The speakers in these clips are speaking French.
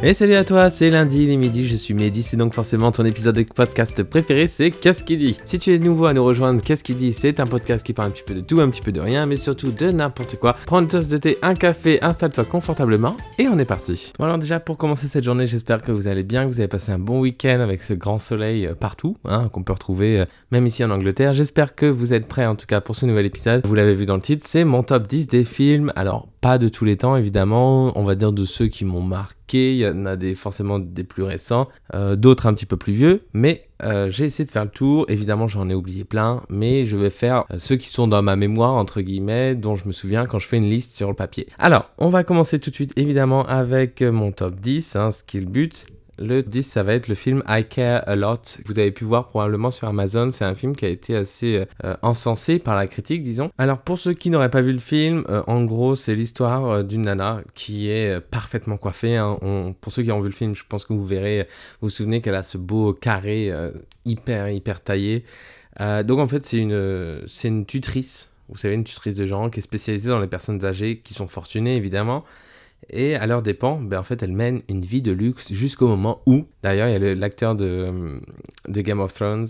Et salut à toi, c'est lundi, il est midi, je suis Mehdi, c'est donc forcément ton épisode de podcast préféré, c'est Qu'est-ce qui dit? Si tu es nouveau à nous rejoindre, Qu'est-ce qui dit? C'est un podcast qui parle un petit peu de tout, un petit peu de rien, mais surtout de n'importe quoi. Prends une tasse de thé, un café, installe-toi confortablement et on est parti. Bon alors déjà pour commencer cette journée, j'espère que vous allez bien, que vous avez passé un bon week-end avec ce grand soleil euh, partout, hein, qu'on peut retrouver euh, même ici en Angleterre. J'espère que vous êtes prêts en tout cas pour ce nouvel épisode. Vous l'avez vu dans le titre, c'est mon top 10 des films. Alors pas de tous les temps évidemment, on va dire de ceux qui m'ont marqué il y en a des, forcément des plus récents, euh, d'autres un petit peu plus vieux, mais euh, j'ai essayé de faire le tour, évidemment j'en ai oublié plein, mais je vais faire euh, ceux qui sont dans ma mémoire, entre guillemets, dont je me souviens quand je fais une liste sur le papier. Alors, on va commencer tout de suite évidemment avec mon top 10, hein, ce qui est le but. Le 10, ça va être le film I Care A Lot. Vous avez pu voir probablement sur Amazon. C'est un film qui a été assez euh, encensé par la critique, disons. Alors, pour ceux qui n'auraient pas vu le film, euh, en gros, c'est l'histoire euh, d'une nana qui est parfaitement coiffée. Hein. pour ceux qui ont vu le film, je pense que vous verrez, vous vous souvenez qu'elle a ce beau carré hyper, hyper taillé. donc, en fait, c'est une, c'est une tutrice. Vous savez, une tutrice de genre qui est spécialisée dans les personnes âgées qui sont fortunées, évidemment. Et à leur dépens, ben en fait, elle mène une vie de luxe jusqu'au moment où, d'ailleurs, il y a l'acteur de, de, Game of Thrones,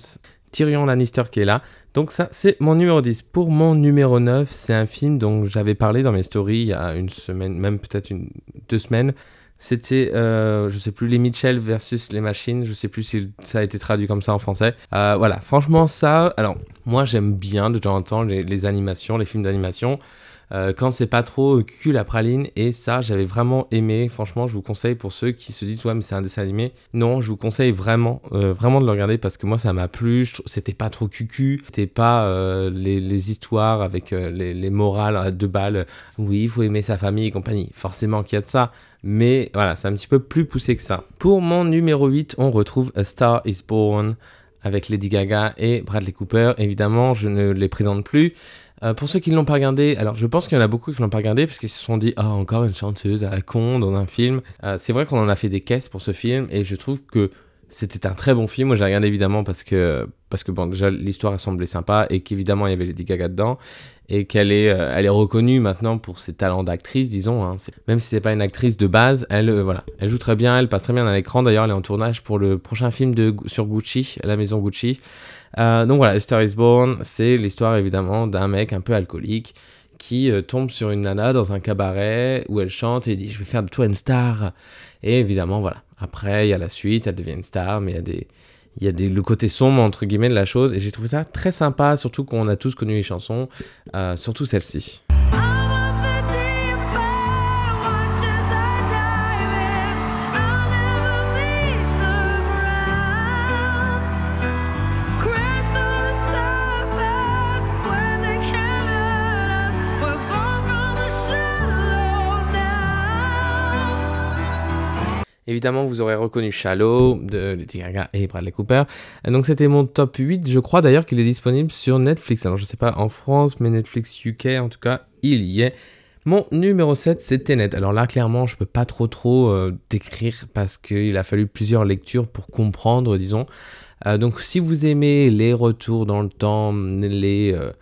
Tyrion Lannister, qui est là. Donc ça, c'est mon numéro 10. Pour mon numéro 9, c'est un film dont j'avais parlé dans mes stories il y a une semaine, même peut-être une, deux semaines. C'était, euh, je sais plus, les Mitchell versus les machines. Je sais plus si ça a été traduit comme ça en français. Euh, voilà, franchement, ça. Alors, moi, j'aime bien de temps en temps les animations, les films d'animation. Euh, quand c'est pas trop cul la praline. Et ça, j'avais vraiment aimé. Franchement, je vous conseille pour ceux qui se disent ouais, mais c'est un dessin animé. Non, je vous conseille vraiment, euh, vraiment de le regarder parce que moi, ça m'a plu. C'était pas trop cucu. C'était pas euh, les, histoires avec les, les, morales à deux balles. Oui, il faut aimer sa famille et compagnie. Forcément qu'il y a de ça. Mais voilà, c'est un petit peu plus poussé que ça. Pour mon numéro 8, on retrouve A Star is Born avec Lady Gaga et Bradley Cooper. Évidemment, je ne les présente plus. Euh, pour ceux qui ne l'ont pas regardé, alors je pense qu'il y en a beaucoup qui ne l'ont pas regardé parce qu'ils se sont dit Ah, encore une chanteuse à la con dans un film. Euh, c'est vrai qu'on en a fait des caisses pour ce film et je trouve que c'était un très bon film. Moi, j'ai regardé évidemment parce que, parce que bon, déjà, l'histoire a semblé sympa et qu'évidemment, il y avait Lady Gaga dedans et qu'elle est, euh, elle est reconnue maintenant pour ses talents d'actrice, disons. Hein. Même si c'est pas une actrice de base, elle, voilà, elle joue très bien, elle passe très bien à l'écran. D'ailleurs, elle est en tournage pour le prochain film de, sur Gucci, la maison Gucci. Euh, donc voilà, Star is Born, c'est l'histoire évidemment d'un mec un peu alcoolique qui euh, tombe sur une nana dans un cabaret où elle chante et dit je vais faire de toi une star. Et évidemment voilà, après il y a la suite, elle devient une star, mais il y a des il y a des, le côté sombre entre guillemets de la chose et j'ai trouvé ça très sympa, surtout qu'on a tous connu les chansons, euh, surtout celle-ci. Évidemment, vous aurez reconnu Shallow de Lady Gaga et Bradley Cooper. Donc c'était mon top 8. Je crois d'ailleurs qu'il est disponible sur Netflix. Alors je sais pas en France, mais Netflix UK en tout cas, il y est. Mon numéro 7, c'est Tenet. Alors là, clairement, je peux pas trop trop euh, décrire parce qu'il a fallu plusieurs lectures pour comprendre, disons. Euh, donc si vous aimez les retours dans le temps, les... Euh,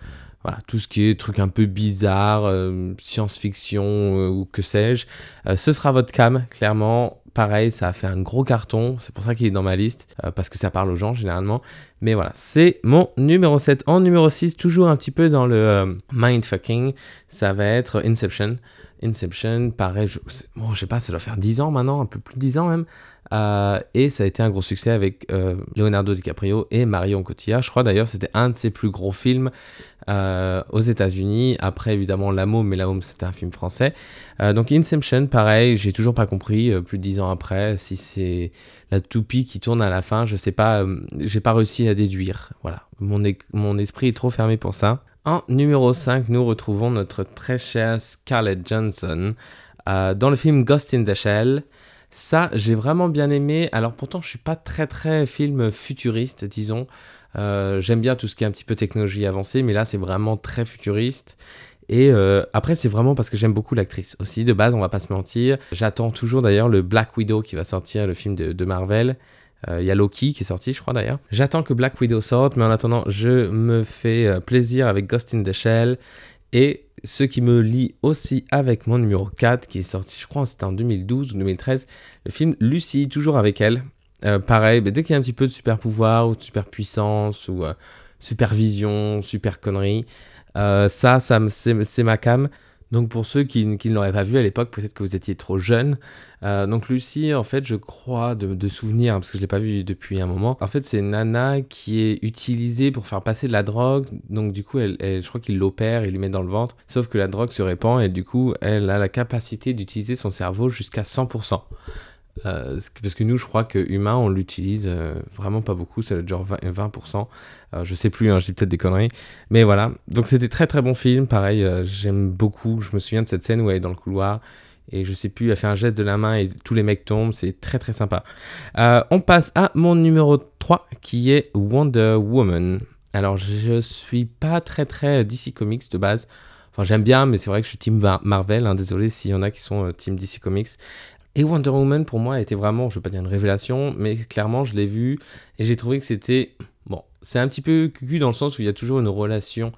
tout ce qui est truc un peu bizarre, science-fiction ou que sais-je, ce sera votre cam, clairement pareil, ça a fait un gros carton. C'est pour ça qu'il est dans ma liste, euh, parce que ça parle aux gens généralement. Mais voilà, c'est mon numéro 7. En numéro 6, toujours un petit peu dans le euh, mindfucking, ça va être Inception. Inception, pareil, je, bon, je sais pas, ça doit faire 10 ans maintenant, un peu plus de 10 ans même. Euh, et ça a été un gros succès avec euh, Leonardo DiCaprio et Marion Cotillard. Je crois d'ailleurs c'était un de ses plus gros films euh, aux États-Unis. Après évidemment La Môme, mais La Môme c'était un film français. donc Inception, pareil, j'ai toujours pas compris plus de dix ans après si c'est la toupie qui tourne à la fin. Je sais pas, j'ai pas réussi à déduire. Voilà, mon esprit est trop fermé pour ça. En numéro 5, nous retrouvons notre très chère Scarlett Johansson dans le film Ghost in the Shell. Ça, j'ai vraiment bien aimé. Alors pourtant, je suis pas très très film futuriste, disons. Euh, j'aime bien tout ce qui est un petit peu technologie avancée, mais là, c'est vraiment très futuriste. Et euh, après, c'est vraiment parce que j'aime beaucoup l'actrice aussi. De base, on va pas se mentir. J'attends toujours d'ailleurs le Black Widow qui va sortir, le film de, Marvel. Euh, il y a Loki qui est sorti, je crois d'ailleurs. J'attends que Black Widow sorte, mais en attendant, je me fais plaisir avec Ghost in the Shell. Et ce qui me lie aussi avec mon numéro 4, qui est sorti, je crois, c'était en 2012 ou 2013, le film Lucie, toujours avec elle. Euh, pareil, dès qu'il y a un petit peu de super pouvoir ou de super puissance ou euh, supervision, super connerie, euh, ça, ça c'est ma cam. Donc pour ceux qui, ne l'auraient pas vu à l'époque, peut-être que vous étiez trop jeune. donc Lucie, en fait, je crois de, de souvenir, parce que je l'ai pas vu depuis un moment. En fait, c'est nana qui est utilisée pour faire passer de la drogue. Donc du coup, elle, je crois qu'il l'opère et lui met dans le ventre. Sauf que la drogue se répand et du coup, elle a la capacité d'utiliser son cerveau jusqu'à 100%. Euh, parce que nous, je crois que humain, on l'utilise euh, vraiment pas beaucoup, c'est genre 20%. 20%. Euh, je sais plus, hein, je dis peut-être des conneries. Mais voilà. Donc c'était très très bon film. Pareil, j'aime beaucoup. Je me souviens de cette scène où elle est dans le couloir. Et je sais plus, elle fait un geste de la main et tous les mecs tombent. C'est très très sympa. on passe à mon numéro 3 qui est Wonder Woman. Alors je suis pas très très DC Comics de base. Enfin, j'aime bien, mais c'est vrai que je suis team Marvel. Hein, désolé s'il y en a qui sont team DC Comics. Et Wonder Woman, pour moi, a été vraiment, je ne vais pas dire une révélation, mais clairement, je l'ai vu et j'ai trouvé que c'était. Bon, c'est un petit peu cucu dans le sens où il y a toujours une relation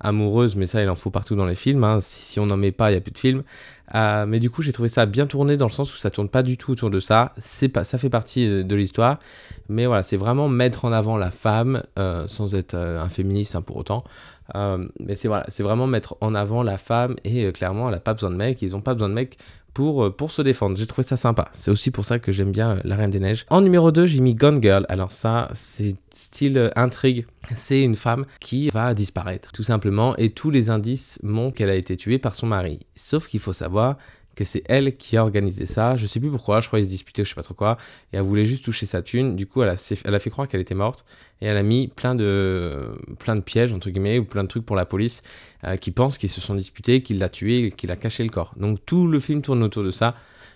amoureuse, mais ça, il en faut partout dans les films. Hein. Si, on n'en met pas, il n'y a plus de films. Euh, mais du coup, j'ai trouvé ça bien tourné dans le sens où ça tourne pas du tout autour de ça. C'est ça fait partie de, l'histoire. Mais voilà, c'est vraiment mettre en avant la femme euh, sans être euh, un féministe hein, pour autant. mais c'est voilà, vraiment mettre en avant la femme et clairement, elle n'a pas besoin de mec. Ils n'ont pas besoin de mec pour, euh, pour se défendre. J'ai trouvé ça sympa. C'est aussi pour ça que j'aime bien euh, La Reine des Neiges. En numéro 2, j'ai mis Gone Girl. Alors ça, c'est style euh, intrigue. C'est une femme qui va disparaître, tout simplement, et tous les indices montrent qu'elle a été tuée par son mari. Sauf qu'il faut savoir que c'est elle qui a organisé ça. Je sais plus pourquoi, je crois qu'ils se disputaient, je sais pas trop quoi. Et elle voulait juste toucher sa thune. Du coup, elle a, fait croire qu'elle était morte. Et elle a mis plein de, plein de pièges, entre guillemets, ou plein de trucs pour la police euh, qui pensent qu'ils se sont disputés, qu'il l'a tué, qu'il a caché le corps. Donc tout le film tourne autour de ça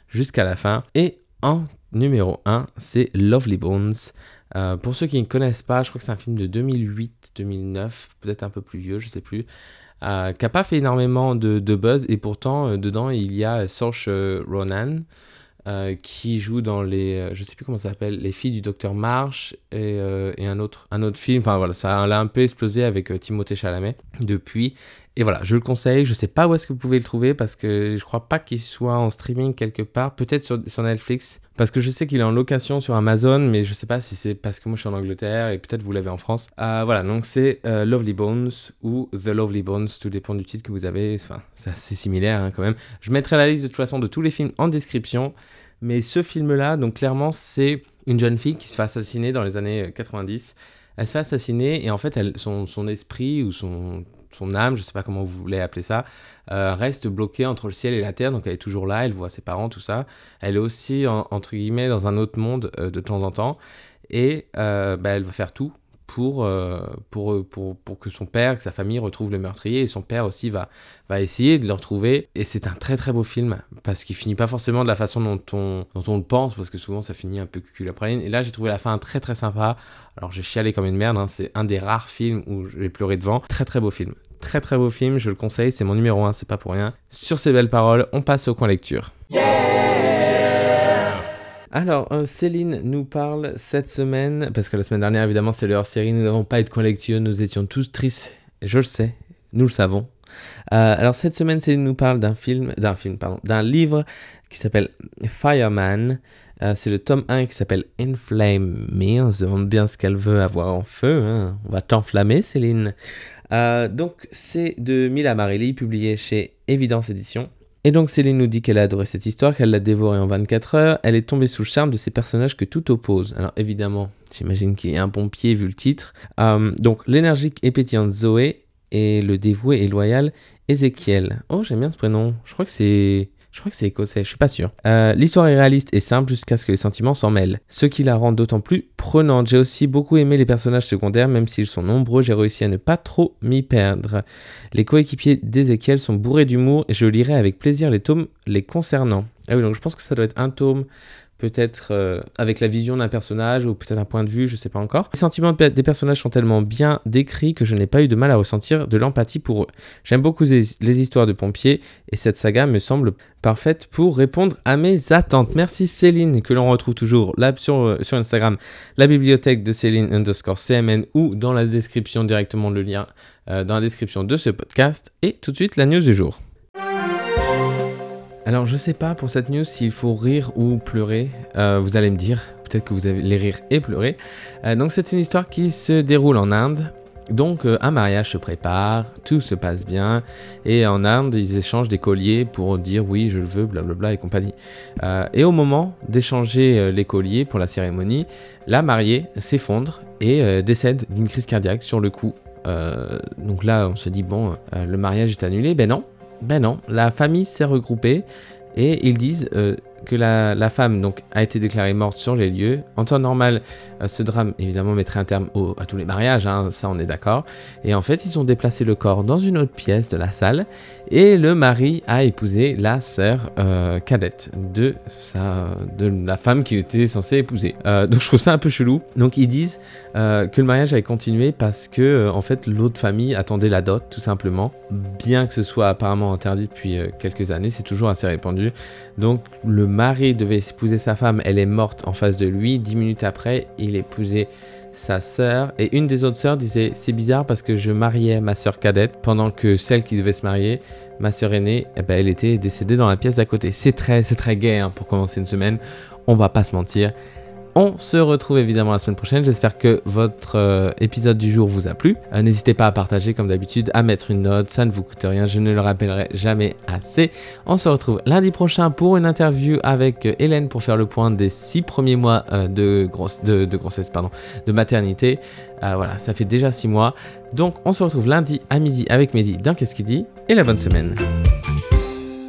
jusqu'à la fin. Et en numéro 1, c'est Lovely Bones. Euh, pour ceux qui ne connaissent pas, je crois que c'est un film de 2008-2009, peut-être un peu plus vieux, je sais plus. Euh, qui n'a pas fait énormément de, buzz, et pourtant, euh, dedans, il y a Saoirse euh, Ronan, qui joue dans les, je sais plus comment ça s'appelle, Les filles du docteur Marsh et, et, un, autre, un autre film. Enfin voilà, ça a un peu explosé avec Timothée Chalamet depuis. Et voilà, je le conseille. Je sais pas où est-ce que vous pouvez le trouver parce que je crois pas qu'il soit en streaming quelque part. Peut-être sur, Netflix. Parce que je sais qu'il est en location sur Amazon, mais je sais pas si c'est parce que moi je suis en Angleterre et peut-être vous l'avez en France. Euh, voilà, donc c'est euh, Lovely Bones ou The Lovely Bones, tout dépend du titre que vous avez. Enfin, c'est assez similaire hein, quand même. Je mettrai la liste de toute façon de tous les films en description. Mais ce film-là, donc clairement, c'est une jeune fille qui se fait assassiner dans les années 90. Euh, elle se fait assassiner et en fait, son esprit ou son son âme, je sais pas comment vous voulez appeler ça, euh, reste bloquée entre le ciel et la terre. Donc elle est toujours là, elle voit ses parents, tout ça. Elle est aussi, entre guillemets, dans un autre monde euh, de temps en temps. Et euh, bah, elle va faire tout pour, pour, pour, que son père, que sa famille retrouve le meurtrier. Et son père aussi va, va essayer de le retrouver. Et c'est un très très beau film parce qu'il finit pas forcément de la façon dont on, le pense parce que souvent ça finit un peu cul Et là j'ai trouvé la fin très très sympa. Alors j'ai chialé comme une merde. Hein. C'est un des rares films où j'ai pleuré devant. Très très beau film. Très très beau film, je le conseille, c'est mon numéro 1, c'est pas pour rien. Sur ces belles paroles, on passe au coin lecture. Alors, euh, Céline nous parle cette semaine, parce que la semaine dernière, évidemment, c'est leur série, nous n'avons pas coin lecture, nous étions tous tristes, je le sais, nous le savons. Euh, alors, cette semaine, Céline nous parle d'un film, d'un film, pardon, d'un livre qui s'appelle Fireman. Euh, c'est le tome 1 qui s'appelle Inflame Me. On se demande bien ce qu'elle veut avoir en feu. Hein. On va t'enflammer, Céline. Donc c'est de Mila Marelli, publié chez Évidence Édition. Et donc Céline nous dit qu'elle a adoré cette histoire, qu'elle l'a dévorée en 24 heures. Elle est tombée sous le charme de ces personnages que tout oppose. Alors évidemment, j'imagine qu'il y a un bon pied vu le titre. Euh, donc l'énergique et pétillante Zoé et le dévoué et loyal Ezekiel. Oh, j'aime bien ce prénom. Je crois que c'est je crois que c'est écossais, je suis pas sûr. Euh, l'histoire est réaliste et simple jusqu'à ce que les sentiments s'en mêlent, ce qui la rend d'autant plus prenante. J'ai aussi beaucoup aimé les personnages secondaires, même s'ils sont nombreux, j'ai réussi à ne pas trop m'y perdre. Les coéquipiers d'Ezekiel sont bourrés d'humour et je lirai avec plaisir les tomes les concernant. Ah oui, donc je pense que ça doit être un tome peut-être euh, avec la vision d'un personnage ou peut-être un point de vue, je sais pas encore. Les sentiments des personnages sont tellement bien décrits que je n'ai pas eu de mal à ressentir de l'empathie pour eux. J'aime beaucoup les, histoires de pompiers et cette saga me semble parfaite pour répondre à mes attentes. Merci Céline que l'on retrouve toujours là sur, euh, Instagram, la bibliothèque de Céline underscore CMN ou dans la description directement le lien euh, dans la description de ce podcast. Et tout de suite la news du jour. Alors je sais pas pour cette news s'il faut rire ou pleurer, euh, vous allez me dire, peut-être que vous allez rire et pleurer. Euh, donc c'est une histoire qui se déroule en Inde. Donc euh, un mariage se prépare, tout se passe bien, et en Inde ils échangent des colliers pour dire oui je le veux, blablabla et compagnie. et au moment d'échanger les colliers pour la cérémonie, la mariée s'effondre et décède d'une crise cardiaque sur le coup. donc là on se dit bon le mariage est annulé, ben non, ben non, la famille s'est regroupée et ils disent euh, que la, femme a été déclarée morte sur les lieux. En temps normal, euh, ce drame évidemment mettrait un terme à tous les mariages, hein, ça on est d'accord. Et en fait, ils ont déplacé le corps dans une autre pièce de la salle et le mari a épousé la sœur euh, cadette de, sa, de la femme qu'il était censé épouser. Donc je trouve ça un peu chelou. Donc ils disent que le mariage avait continué parce que en fait l'autre famille attendait la dot tout simplement. Bien que ce soit apparemment interdit depuis quelques années, c'est toujours assez répandu. Donc le mari devait épouser sa femme, elle est morte en face de lui. Dix minutes après, il épousait sa sœur. Et une des autres sœurs disait C'est bizarre parce que je mariais ma sœur cadette pendant que celle qui devait se marier, ma sœur aînée, eh ben, elle était décédée dans la pièce d'à côté. C'est très, c'est très gay hein, pour commencer une semaine. On va pas se mentir. On se retrouve évidemment la semaine prochaine. J'espère que votre euh, épisode du jour vous a plu. Euh, n'hésitez pas à partager comme d'habitude, à mettre une note, ça ne vous coûte rien, je ne le rappellerai jamais assez. On se retrouve lundi prochain pour une interview avec euh, Hélène pour faire le point des six premiers mois de, grosse, de, grossesse, pardon, de maternité. voilà, ça fait déjà six mois. Donc on se retrouve lundi à midi avec Mehdi dans Qu'est-ce qu'il dit et la bonne semaine.